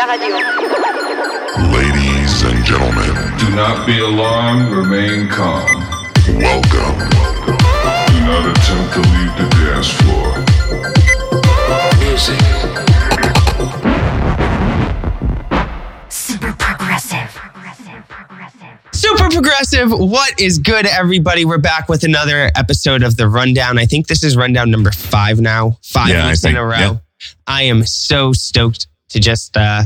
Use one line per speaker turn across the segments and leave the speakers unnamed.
La radio.
Ladies and gentlemen,
Do not be alarmed, remain calm.
welcome.
Do not attempt to leave the dance floor.
Super progressive.
Super progressive. What is good, everybody? We're back with another episode of the Rundown. I think this is Rundown number five now, five
Yeah, I
weeks in
think,
a row.
yeah.
I am so stoked to just uh,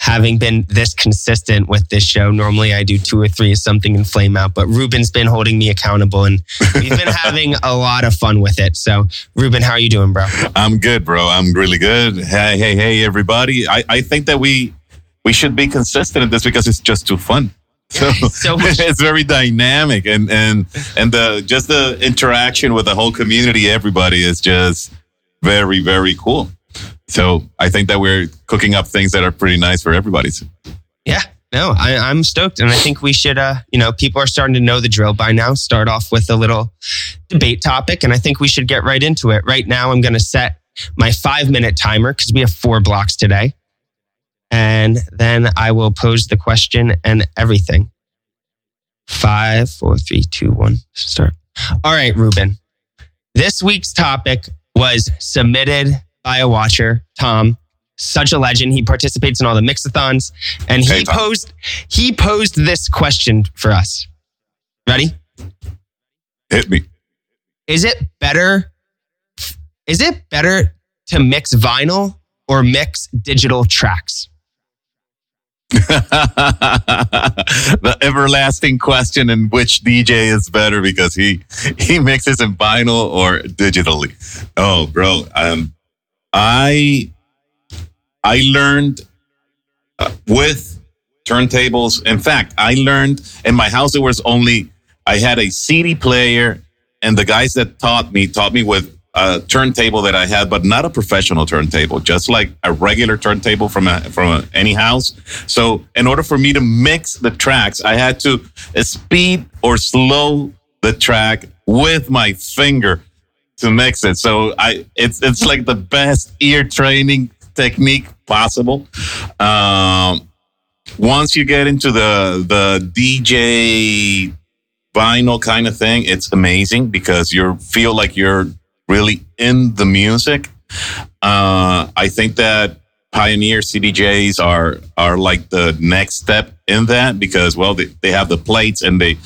having been this consistent with this show. Normally, I do two or three of something and flame out, but Ruben's been holding me accountable, and we've been having a lot of fun with it. So, Ruben, how are you doing, bro?
I'm good, bro. I'm really good. Hey, hey, hey, everybody. I, I think that we we should be consistent in this because it's just too fun. So,
so
it's very dynamic and and and the just the interaction with the whole community, everybody is just very very cool. So I think that we're cooking up things that are pretty nice for everybody.
Yeah, no, I, I'm stoked, and I think we should. Uh, you know, people are starting to know the drill by now. Start off with a little debate topic, and I think we should get right into it. Right now, I'm going to set my five minute timer because we have four blocks today, and then I will pose the question and everything. Five, four, three, two, one. Start. All right, Ruben. This week's topic was submitted by a watcher, Tom. Such a legend. He participates in all the mixathons, and he
Hey,
posed he posed this question for us. Ready?
Hit me.
Is it better? Is it better to mix vinyl or mix digital tracks?
the everlasting question in which DJ is better because he he mixes in vinyl or digitally. Oh, bro, um, I I learned uh, with turntables. In fact, I learned in my house there was only I had a CD player, and the guys that taught me taught me with a turntable that I had, but not a professional turntable, just like a regular turntable from a, from a, any house. So, in order for me to mix the tracks, I had to speed or slow the track with my finger to mix it. So, I it's it's like the best ear training technique possible. Um, once you get into the the DJ vinyl kind of thing, it's amazing because you feel like you're really in the music. Uh, I think that Pioneer CDJs are are like the next step in that because well they, they have the plates and they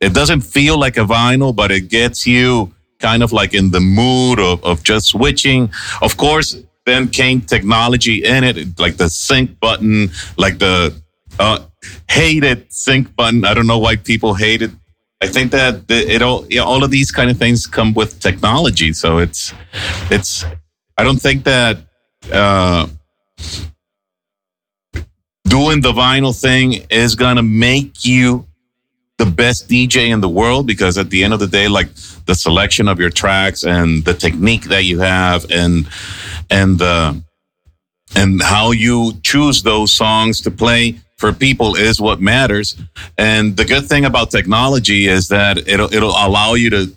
it doesn't feel like a vinyl but it gets you kind of like in the mood of, of just switching. Of course, then came technology in it like the sync button, like the uh, hated sync button. I don't know why people hate it. I think that it all yeah, all of these kind of things come with technology. So it's it's I don't think that uh, doing the vinyl thing is gonna make you the best DJ in the world because at the end of the day, like the selection of your tracks and the technique that you have and and the and how you choose those songs to play for people is what matters. And the good thing about technology is that it'll it'll allow you to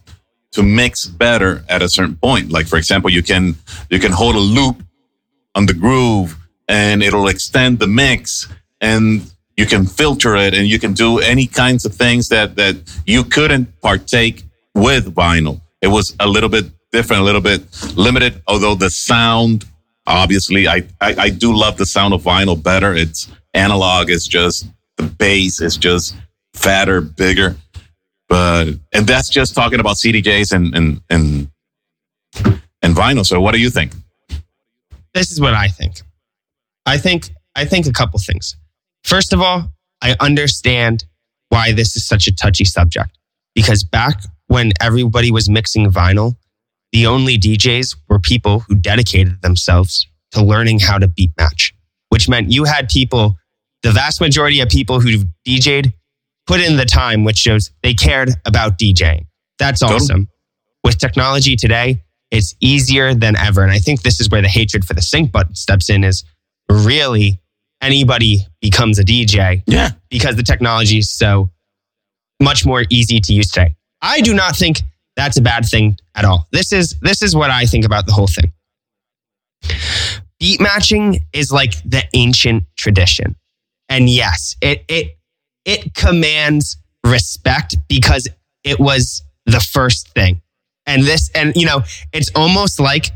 to mix better at a certain point. Like for example, you can you can hold a loop on the groove and it'll extend the mix and you can filter it and you can do any kinds of things that that you couldn't partake with vinyl. It was a little bit different, a little bit limited, although the sound obviously I, I I do love the sound of vinyl better. It's analog is just the bass is just fatter, bigger. But and that's just talking about CDJs and and and and vinyl. So what do you think?
this is what I think. I think I think a couple things. First of all, I understand why this is such a touchy subject because back when everybody was mixing vinyl, the only DJs were people who dedicated themselves to learning how to beat match, which meant you had people, the vast majority of people who DJ'd put in the time, which shows they cared about DJing. That's awesome. With technology today, it's easier than ever. And I think this is where the hatred for the sync button steps in is really anybody becomes a DJ
Yeah.
because the technology is so much more easy to use today. I do not think that's a bad thing at all. This is this is what I think about the whole thing. beat matching is like the ancient tradition. And yes, it it it commands respect because it was the first thing. And this and you know, it's almost like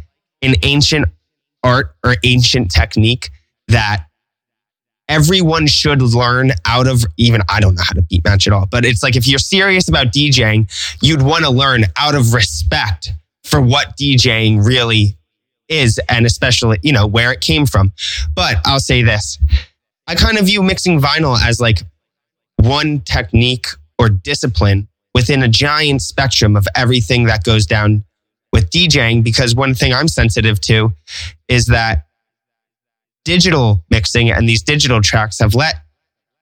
an ancient art or ancient technique that everyone should learn out of even I don't know how to beat match at all, but it's like if you're serious about DJing, you'd want to learn out of respect for what DJing really is and especially, you know, where it came from. But I'll say this. I kind of view mixing vinyl as like one technique or discipline within a giant spectrum of everything that goes down with DJing because one thing I'm sensitive to is that digital mixing and these digital tracks have let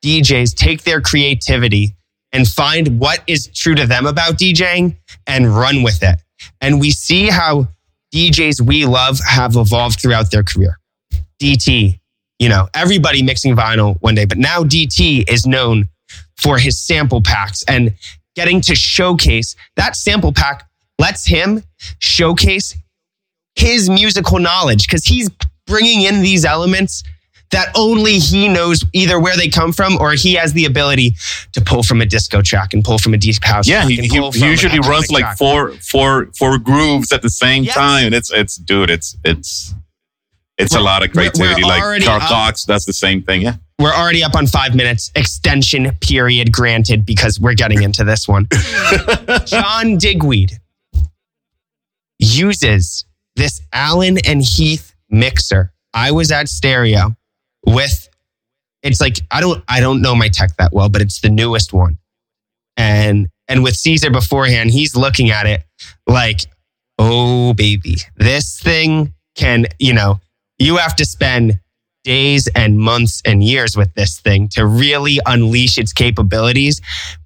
DJs take their creativity and find what is true to them about DJing and run with it. And we see how DJs we love have evolved throughout their career. DT, you know, everybody mixing vinyl one day, but now DT is known for his sample packs and getting to showcase that sample pack lets him showcase his musical knowledge because he's bringing in these elements that only he knows either where they come from or he has the ability to pull from a disco track and pull from a deep house.
Yeah,
track
he,
and
he,
pull
he usually runs like
track.
four, four, four grooves at the same
Yes.
time. It's, it's, dude, it's, it's, it's a
We're-
lot of creativity. Like Carl Cox, that's the same thing. Yeah.
We're already up on five minutes. Extension period granted because we're getting into this one. John Digweed uses this Allen and Heath mixer. I was at Stereo with it's like I don't I don't know my tech that well, but it's the newest one. And and with Cesar beforehand, he's looking at it like, oh baby, this thing can, you know, you have to spend days and months and years with this thing to really unleash its capabilities.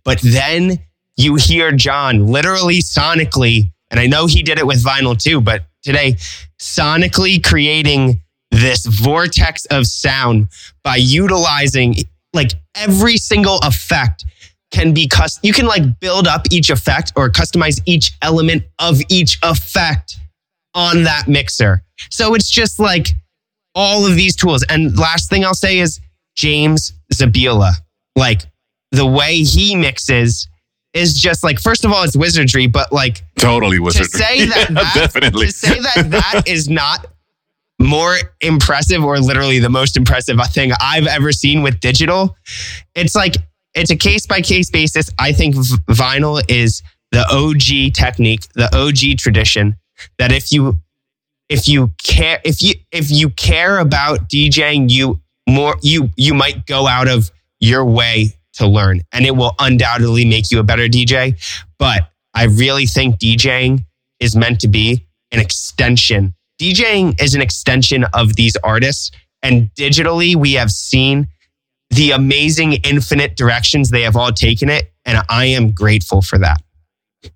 But then you hear John literally sonically, and I know he did it with vinyl too, but today, sonically creating this vortex of sound by utilizing like every single effect can be custom. You can like build up each effect or customize each element of each effect on that mixer. So it's just like all of these tools. And last thing I'll say is James Zabiela. Like the way he mixes is just like, first of all, it's wizardry, but like
Totally
wizardry.
to
say that, that
definitely.
to say that that is not more impressive or literally the most impressive thing I've ever seen with digital. It's like it's a case by case basis. I think v- vinyl is the OG technique, the OG tradition that if you if you care if you if you care about DJing, you more you you might go out of your way to learn and it will undoubtedly make you a better DJ. But I really think DJing is meant to be an extension. DJing is an extension of these artists. And digitally, we have seen the amazing infinite directions they have all taken it. And I am grateful for that.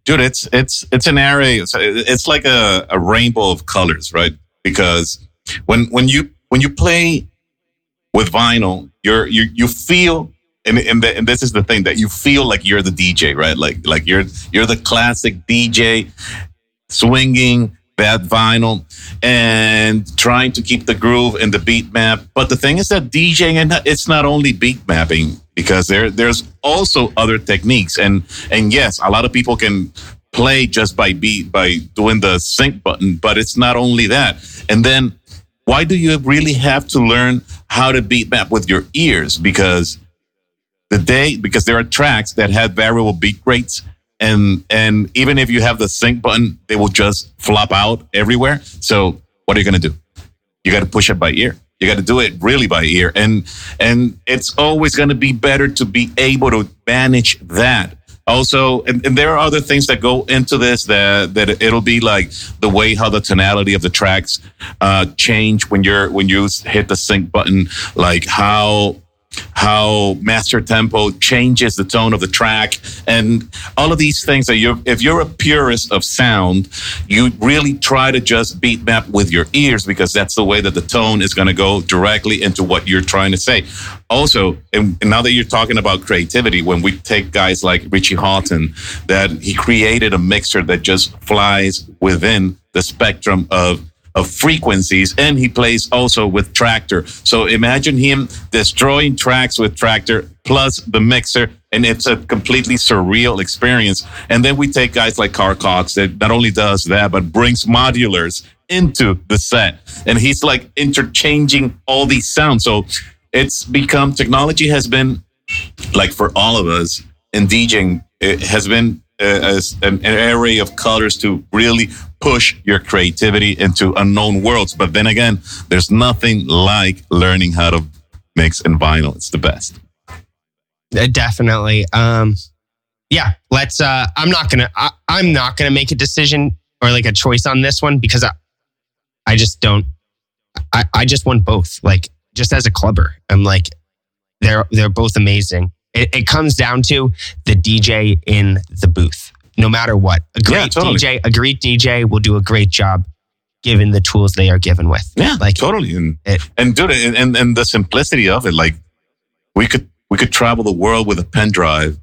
dude it's it's it's an array it's, it's like a, a rainbow of colors right because when when you when you play with vinyl you're you you feel and and, the, and this is the thing that you feel like you're the dj right like like you're you're the classic dj swinging that vinyl and trying to keep the groove and the beat map. But the thing is that DJing and it's not only beat mapping because there there's also other techniques and and yes, a lot of people can play just by beat by doing the sync button, but it's not only that. And then why do you really have to learn how to beat map with your ears? Because the day because there are tracks that have variable beat rates and and even if you have the sync button they will just flop out everywhere. So what are you going to do? You got to push it by ear. You got to do it really by ear. And and it's always going to be better to be able to manage that. Also and, and there are other things that go into this that that it'll be like the way how the tonality of the tracks uh change when you're when you hit the sync button like how how master tempo changes the tone of the track and all of these things that you if you're a purist of sound you really try to just beat map with your ears because that's the way that the tone is going to go directly into what you're trying to say. Also and now that you're talking about creativity when we take guys like Richie Hawtin that he created a mixer that just flies within the spectrum of of frequencies and he plays also with Traktor. So imagine him destroying tracks with Traktor plus the mixer and it's a completely surreal experience. And then we take guys like Carl Cox that not only does that, but brings modulars into the set. And he's like interchanging all these sounds. So it's become technology has been like for all of us in DJing, it has been uh, an, an array of colors to really push your creativity into unknown worlds. But then again, there's nothing like learning how to mix in vinyl. It's the best.
Uh, definitely. Um, yeah, let's. Uh, I'm not gonna. I, I'm not gonna make a decision or like a choice on this one because I, I just don't. I, I just want both. Like just as a clubber, I'm like, they're they're both amazing. It, it comes down to the DJ in the booth. No matter what, a great
Yeah, totally.
DJ, a great DJ will do a great job given the tools they are given with.
Yeah,
like
totally. And
it-
and dude, and, and and the simplicity of it, like we could we could travel the world with a pen drive.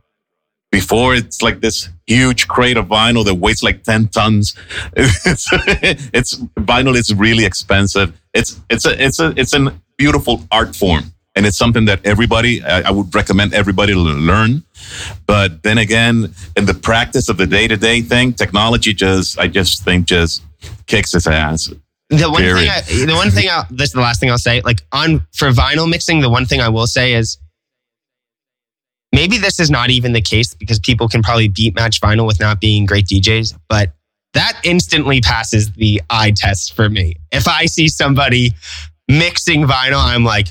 Before it's like this huge crate of vinyl that weighs like ten tons. It's, it's vinyl is really expensive. It's it's a it's a it's a beautiful art form, and it's something that everybody I, I would recommend everybody to learn. But then again, in the practice of the day to day thing, technology just I just think just kicks its ass.
the one
Period.
thing I, the one thing I, this is the last thing I'll say like on for vinyl mixing the one thing I will say is maybe this is not even the case because people can probably beat match vinyl with not being great DJs but that instantly passes the eye test for me if I see somebody mixing vinyl I'm like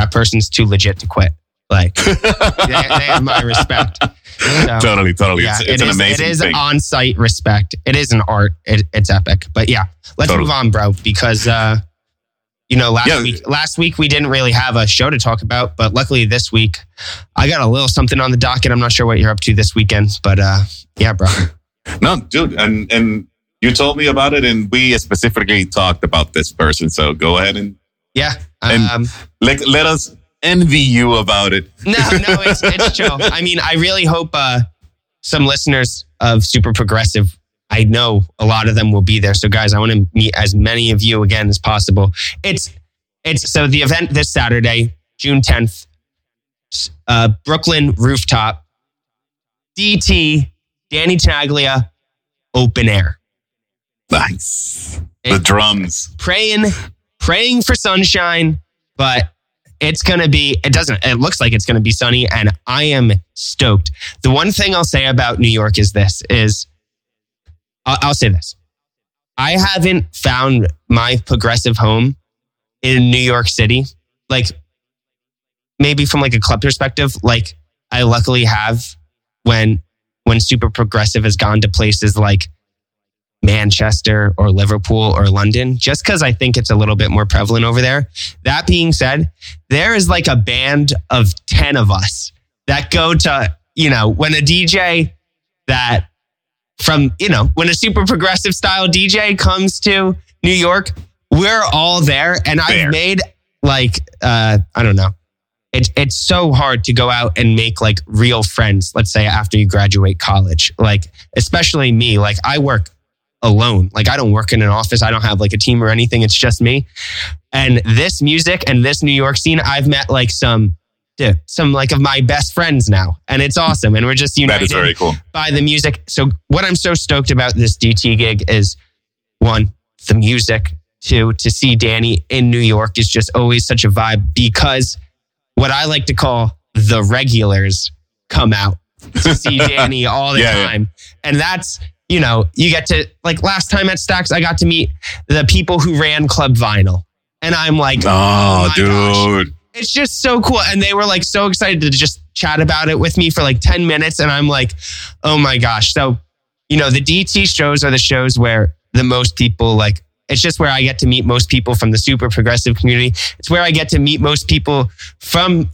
that person's too legit to quit like they, they have my respect So-
totally, totally.
yeah,
it's it's
it
an
is-
amazing
It is
thing.
on-site respect. It is an art. It, it's epic. But yeah, let's
Totally.
move on, bro. Because uh, you know, last
Yeah.
week, last week we didn't really have a show to talk about, but luckily this week I got a little something on the docket. I'm not sure what you're up to this weekend, but uh, yeah, bro.
No, dude, and and you told me about it, and we specifically talked about this person. So go ahead and
Yeah.
And-
Um,
let let us envy you about it.
no, no, it's it's chill. I mean, I really hope uh, some listeners of Super Progressive. I know a lot of them will be there. So, guys, I want to meet as many of you again as possible. It's it's so the event this Saturday, June tenth, uh, Brooklyn rooftop, DT, Danny Tenaglia, open air.
Nice. The drums.
praying praying for sunshine but it's gonna be it doesn't it looks like it's gonna be sunny and i am stoked. The one thing i'll say about new york is this is i'll, I'll say this. I haven't found my progressive home in new york city like maybe from like a club perspective like i luckily have when when super progressive has gone to places like Manchester or Liverpool or London, just because I think it's a little bit more prevalent over there. That being said, there is like a band of 10 of us that go to, you know, when a DJ that from, you know, when a super progressive style DJ comes to New York, we're all there. And I've made like, uh, I don't know. It's, it's so hard to go out and make like real friends, let's say after you graduate college. Like, especially me, like I work alone. Like I don't work in an office. I don't have like a team or anything. It's just me. And this music and this New York scene, I've met like some dude, some like of my best friends now. And it's awesome. And we're just united
is very cool.
by the music. So what I'm so stoked about this DT gig is one, the music. Two, to see Danny in New York is just always such a vibe because what I like to call the regulars come out to see Danny all the
Yeah, yeah.
time. And that's, you know, you get to like last time at Stacks, I got to meet the people who ran Club Vinyl. And I'm like,
Oh,
oh gosh.
dude.
it's just so cool. And they were like so excited to just chat about it with me for like 10 minutes. And I'm like, oh my gosh. So, you know, the DT shows are the shows where the most people like, it's just where I get to meet most people from the super progressive community. It's where I get to meet most people from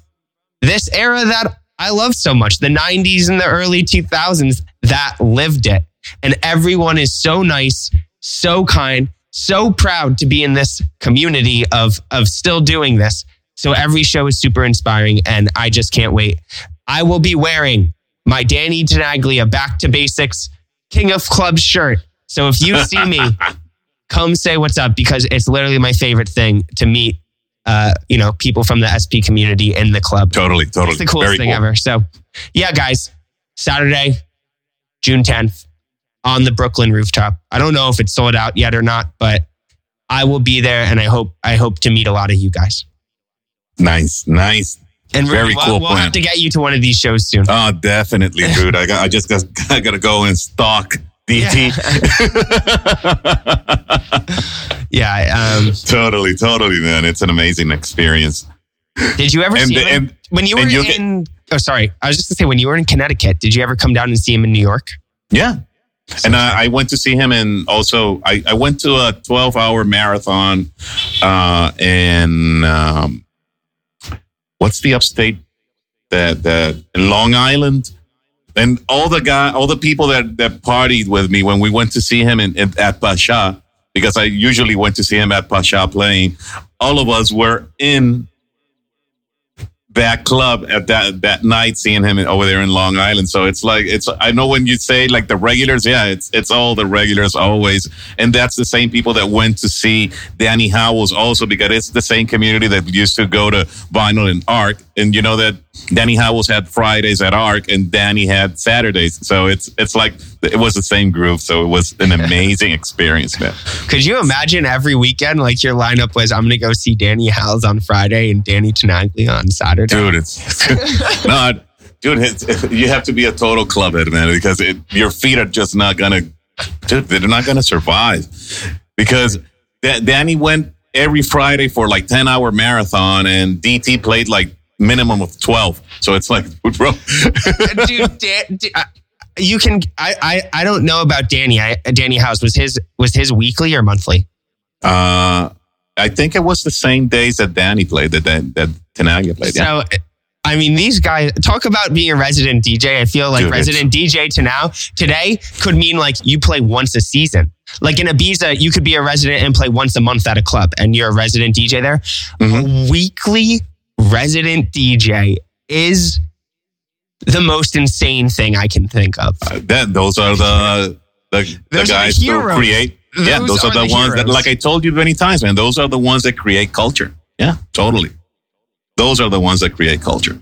this era that I love so much, the 90s and the early 2000s that lived it. And everyone is so nice, so kind, so proud to be in this community of, of still doing this. So every show is super inspiring and I just can't wait. I will be wearing my Danny Tenaglia back to basics King of Clubs shirt. So if you see me come say what's up because it's literally my favorite thing to meet, uh, you know, people from the SP community in the club.
Totally, totally.
It's the coolest
Very
thing
cool.
ever. So, yeah, guys, Saturday, June 10th on the Brooklyn rooftop. I don't know if it's sold out yet or not, but I will be there and I hope I hope to meet a lot of you guys.
Nice, nice.
And
Very
we'll,
cool
we'll
plan.
have to get you to one of these shows soon.
Oh, definitely, dude. I got, I just got, I gotta go and stalk DT.
Yeah. Um,
totally, totally, man. It's an amazing experience.
did you ever
And
see
the-
him
and-
when you were
you get-
in? oh, sorry. I was just gonna say when you were in Connecticut. Did you ever come down and see him in New York?
Yeah. And I, I went to see him, and also I, I went to a 12 hour marathon uh, in um, what's the upstate that in Long Island, and all the guy, all the people that that partied with me when we went to see him in, in at Pacha, because I usually went to see him at Pacha playing. All of us were in that club at that that night, seeing him over there in Long Island. So it's like it's. I know when you say like the regulars, yeah, it's it's all the regulars always, and that's the same people that went to see Danny Howells also because it's the same community that used to go to Vinyl and Arc, and you know that Danny Howells had Fridays at Arc and Danny had Saturdays. So it's it's like it was the same group. So it was an amazing experience, man.
Could you imagine every weekend like your lineup was I'm gonna go see Danny Howells on Friday and Danny Tenaglia on Saturday?
dude. It's not, dude. It's, you have to be a total clubhead, man, because it, your feet are just not gonna, dude. They're not gonna survive because Da- Danny went every Friday for like ten hour marathon, and DT played like minimum of twelve. So it's like, bro,
dude, Dan, D- you can. I, I I don't know about Danny. I, Danny Howells was his was his weekly or monthly.
uh, I think it was the same days that Danny played that that, that Tenaglia played. Yeah.
So. I mean, these guys talk about being a resident DJ. I feel like
Dude,
resident DJ to now today could mean like you play once a season. Like in Ibiza, you could be a resident and play once a month at a club, and you're a resident DJ there.
Mhm.
Weekly resident DJ is the most insane thing I can think of.
Uh, that those are the the, the
Those the
guys who create. yeah,
Those
those are,
are
the,
the
ones that, like I told you many times, man. Those are the ones that create culture. Yeah, totally. Those are the ones that create culture.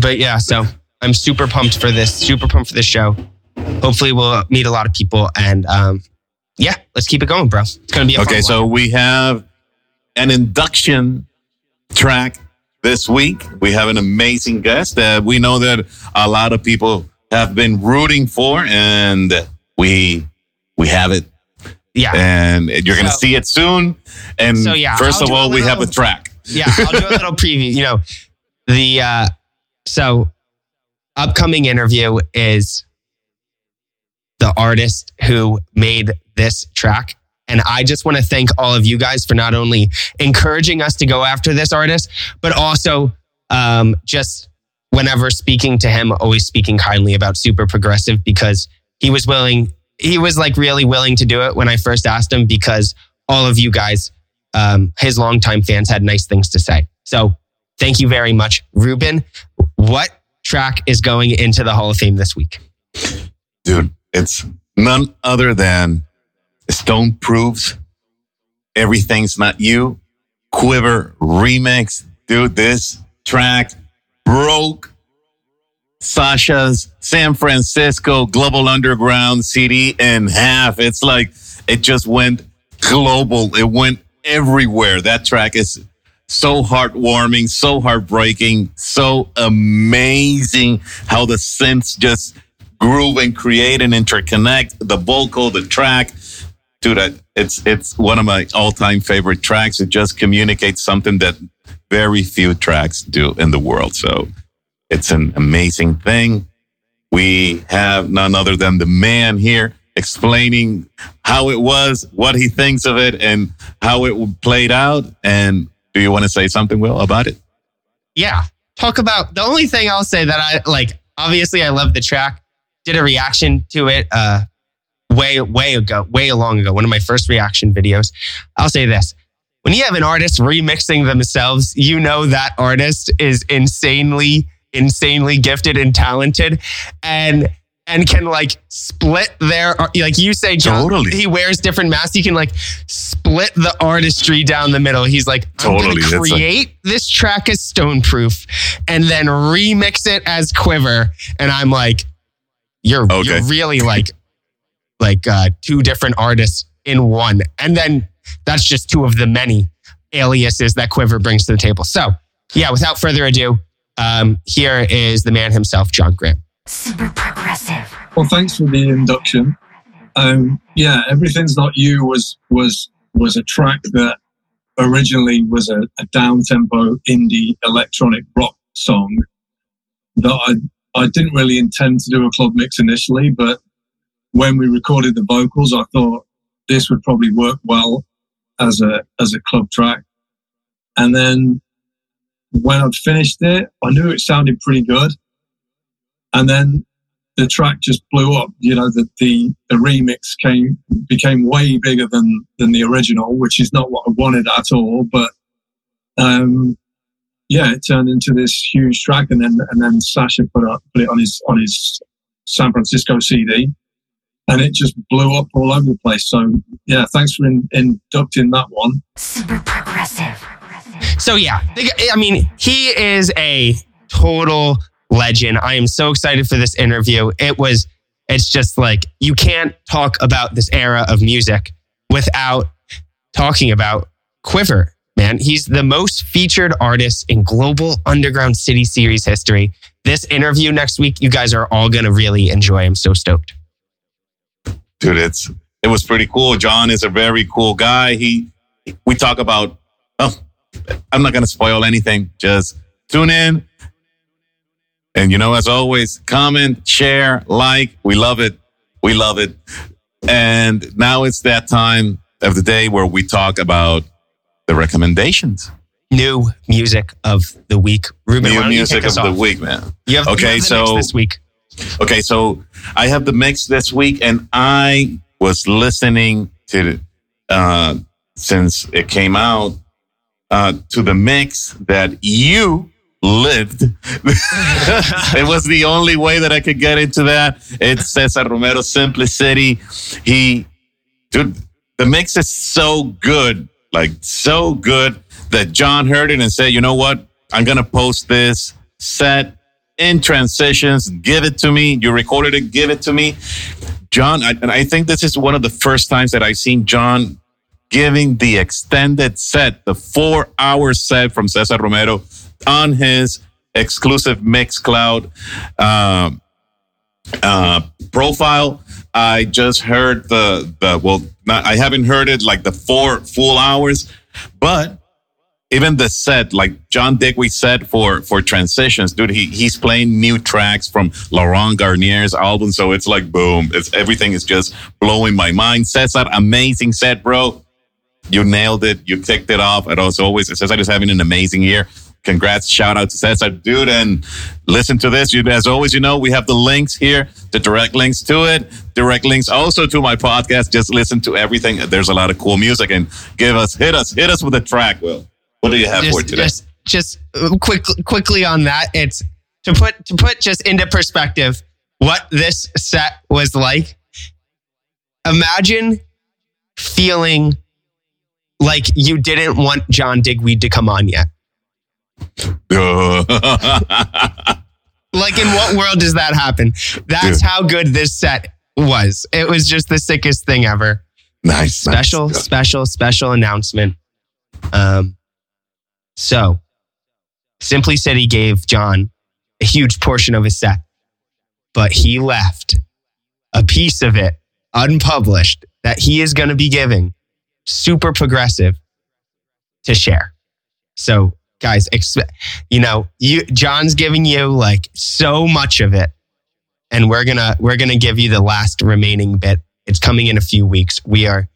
But yeah, so I'm super pumped for this. Super pumped for this show. Hopefully, we'll meet a lot of people, and um, yeah, let's keep it going, bro. It's gonna be a
Okay, so
one.
we have an induction track this week. We have an amazing guest that we know that a lot of people have been rooting for, and we we have it,
yeah,
and you're gonna
So-
see it soon. And
So, yeah,
1st
I'll
of all, we have a track.
yeah. I'll do a little preview. You know, the uh, so upcoming interview is the artist who made this track. And I just want to thank all of you guys for not only encouraging us to go after this artist, but also um, just whenever speaking to him, always speaking kindly about Super Progressive because he was willing, he was like really willing to do it when I first asked him because all of you guys, um, his longtime fans, had nice things to say. So thank you very much. Ruben, what track is going into the Hall of Fame this week?
dude, it's none other than Stoneproof Everything's Not You Quivver remix. Dude, this track broke Sasha's San Francisco Global Underground CD in half. It's like it just went global. It went everywhere. That track is so heartwarming, so heartbreaking, so amazing how the synths just groove and create and interconnect the vocal, the track. Dude, I, it's it's one of my all-time favorite tracks. It just communicates something that very few tracks do in the world. So it's an amazing thing. We have none other than the man here explaining how it was, what he thinks of it, and how it played out. And do you want to say something, Will, about it?
yeah, talk about the only thing I'll say that I like. Obviously, I love the track. Did a reaction to it uh, way, way ago, way long ago. One of my first reaction videos. I'll say this: when you have an artist remixing themselves, you know that artist is insanely, insanely gifted and talented. And and can like split their like you say John
Totally.
he wears different masks he can like split the artistry down the middle he's like I'm
Totally,
gonna create this track as stoneproof and then remix it as quivver and I'm like you're
Okay.
you're really like like uh two different artists in one and then that's just two of the many aliases that quivver brings to the table so yeah without further ado um here is the man himself John Graham
Super progressive.
Well, thanks for the induction. Um, yeah, everything's not you was was was a track that originally was a, a down tempo indie electronic rock song that I I didn't really intend to do a club mix initially, but when we recorded the vocals, I thought this would probably work well as a as a club track. And then when I'd finished it, I knew it sounded pretty good. And then the track just blew up. You know, the, the, the remix came, became way bigger than, than the original, which is not what I wanted at all. But, um, yeah, it turned into this huge track. And then, and then Sasha put up, put it on his, on his San Francisco CD and it just blew up all over the place. So yeah, thanks for in, inducting that one.
Super progressive.
So yeah, I mean, he is a total legend. I am so excited for this interview. It was, it's just like you can't talk about this era of music without talking about Quivver. Man, he's the most featured artist in Global Underground City Series history. This interview next week, you guys are all going to really enjoy. I'm so stoked.
Dude it's it was pretty cool. John is a very cool guy. He we talk about oh i'm not gonna spoil anything. Just tune in. And you know as always comment share like. We love it. We love it. And now it's that time of the day where we talk about the recommendations.
New music of the week. Ruben,
new
you
music of the week man.
You have, you
Okay,
have the mix
so-
this week.
Okay, so I have the mix this week, and I was listening to uh, since it came out uh, to the mix that you lived. it was the only way that I could get into that. It's Cesar Romero Simply City. He, dude, the mix is so good, like so good that John heard it and said, you know what? I'm going to post this set in transitions. Give it to me. You recorded it. Give it to me. John, I, and I think this is one of the first times that I've seen John giving the extended set, the four hour set from Cesar Romero on his exclusive Mixcloud um, uh, profile. I just heard the, the well, not, I haven't heard it like the four full hours, but even the set, like John Digweed said for for transitions, dude, he he's playing new tracks from Laurent Garnier's album, so it's like boom, it's everything is just blowing my mind. Cesar, amazing set, bro. You nailed it. You ticked it off. And as always, Cesar is having an amazing year. Congrats. Shout out to Cesar, dude. And listen to this. You, as always, you know, we have the links here, the direct links to it, direct links also to my podcast. Just listen to everything. There's a lot of cool music and give us, hit us, hit us with a track, Will. What do you have for
just,
today?
just just uh, quick quickly on that it's to put to put just into perspective what this set was like imagine feeling like you didn't want John Digweed to come on yet like in what world does that happen that's
Dude.
how good this set was it was just the sickest thing ever
nice.
special,
nice.
special, special announcement. Um, so Simply City, he gave John a huge portion of his set, but he left a piece of it unpublished that he is going to be giving super progressive to share. So guys, you know, you John's giving you like so much of it and we're going to we're going to give you the last remaining bit. It's coming in a few weeks. We are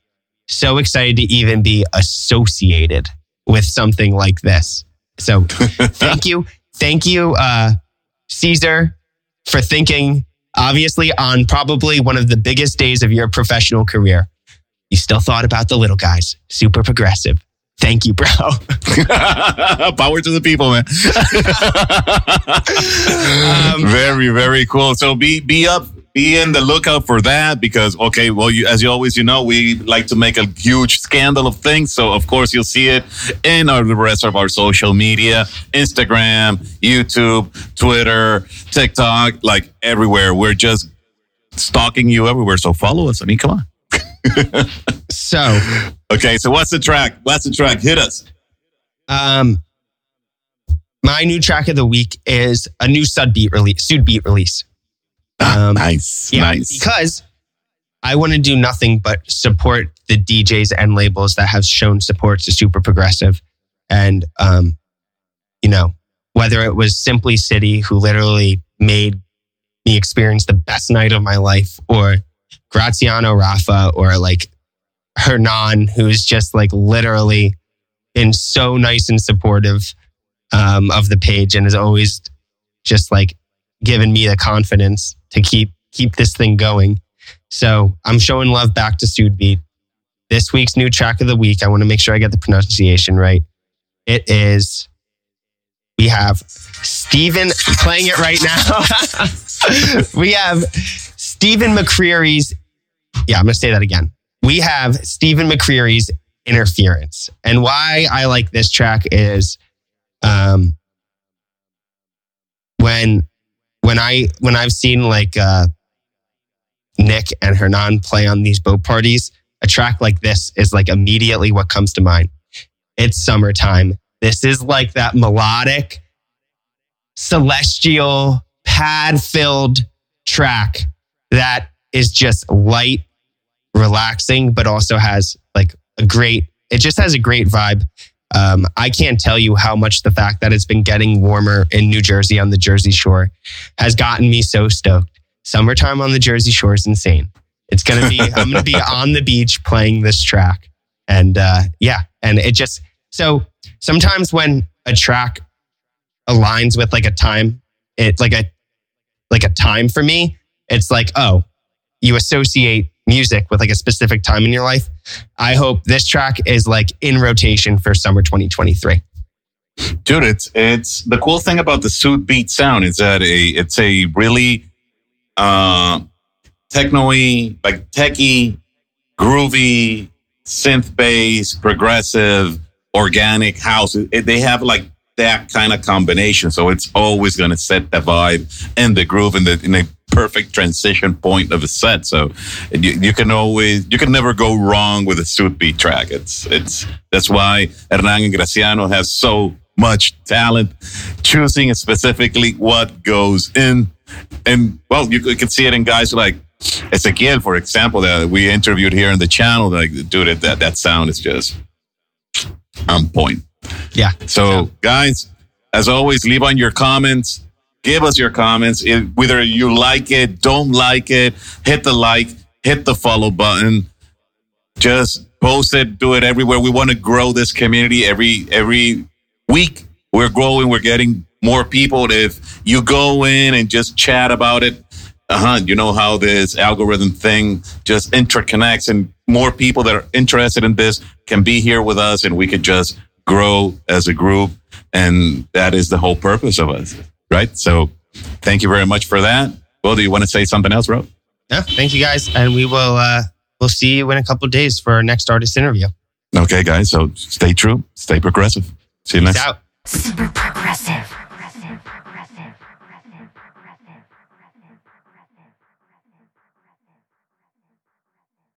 so excited to even be associated with something like this. So thank you. Thank you, uh, Cesar, for thinking, obviously, on probably one of the biggest days of your professional career. You still thought about the little guys. Super progressive. Thank you, bro.
Power to the people, man.
Um,
very, very cool. So be be up be in the lookout for that because okay, well, you, as you always you know, we like to make a huge scandal of things. So of course you'll see it in our, the rest of our social media, Instagram, YouTube, Twitter, TikTok, like everywhere. We're just stalking you everywhere. So follow us. I mean, come on.
So,
Okay, so what's the track? What's the track? Hit us.
um, my new track of the week is a new Sudbeat release, Sudbeat release. Um,
Nice,
Yeah,
nice.
because I want to do nothing but support the DJs and labels that have shown support to Super Progressive. And, um, you know, whether it was Simply City, who literally made me experience the best night of my life, or Graziano Raffa, or like Hernan, who's just like literally been so nice and supportive um, of the page and has always just like given me the confidence to keep keep this thing going. So I'm showing love back to Sudbeat. This week's new track of the week. I want to make sure I get the pronunciation right. It is. We have Stephen playing it right now. we have Stephen McCreery's. Yeah, I'm going to say that again. We have Stephen McCreery's interference, and why I like this track is, um, when when I when I've seen like uh, Nick and Hernan play on these boat parties, a track like this is like immediately what comes to mind. It's summertime. This is like that melodic, celestial, pad filled track that is just light, relaxing, but also has like a great, it just has a great vibe. Um, I can't tell you how much the fact that it's been getting warmer in New Jersey on the Jersey Shore has gotten me so stoked. Summertime on the Jersey Shore is insane. It's gonna be. I'm gonna be on the beach playing this track, and uh, yeah, and it just so sometimes when a track aligns with like a time, it's like a like a time for me. It's like oh, you associate music with like a specific time in your life. I hope this track is like in rotation for summer 2023.
dude it's it's the cool thing about the Sudbeat sound is that a it's a really uh techno-y like techie, groovy synth bass progressive organic house It- they have like that kind of combination so it's always going to set the vibe and the groove and the in a perfect transition point of a set. So you, you can always you can never go wrong with a Sudbeat track. It's it's that's why Hernan and Graziano have so much talent choosing specifically what goes in. And well you, you can see it in guys like Ezequiel for example that we interviewed here in the channel. Like dude that that sound is just on point.
Yeah.
so, guys, as always, leave on your comments. Give us your comments. If, whether you like it, don't like it, hit the like, hit the follow button. Just post it, do it everywhere. We want to grow this community every every week. We're growing. We're getting more people. If you go in and just chat about it, uh huh. You know how this algorithm thing just interconnects, and more people that are interested in this can be here with us, and we could just grow as a group. And that is the whole purpose of us, right? So, thank you very much for that. Well, do you want to say something else, bro?
Yeah. Thank you guys. And we will, uh, we'll see you in a couple of days for our next artist interview.
Okay, guys. So stay true, stay progressive. See you
Peace
next.
out.
Super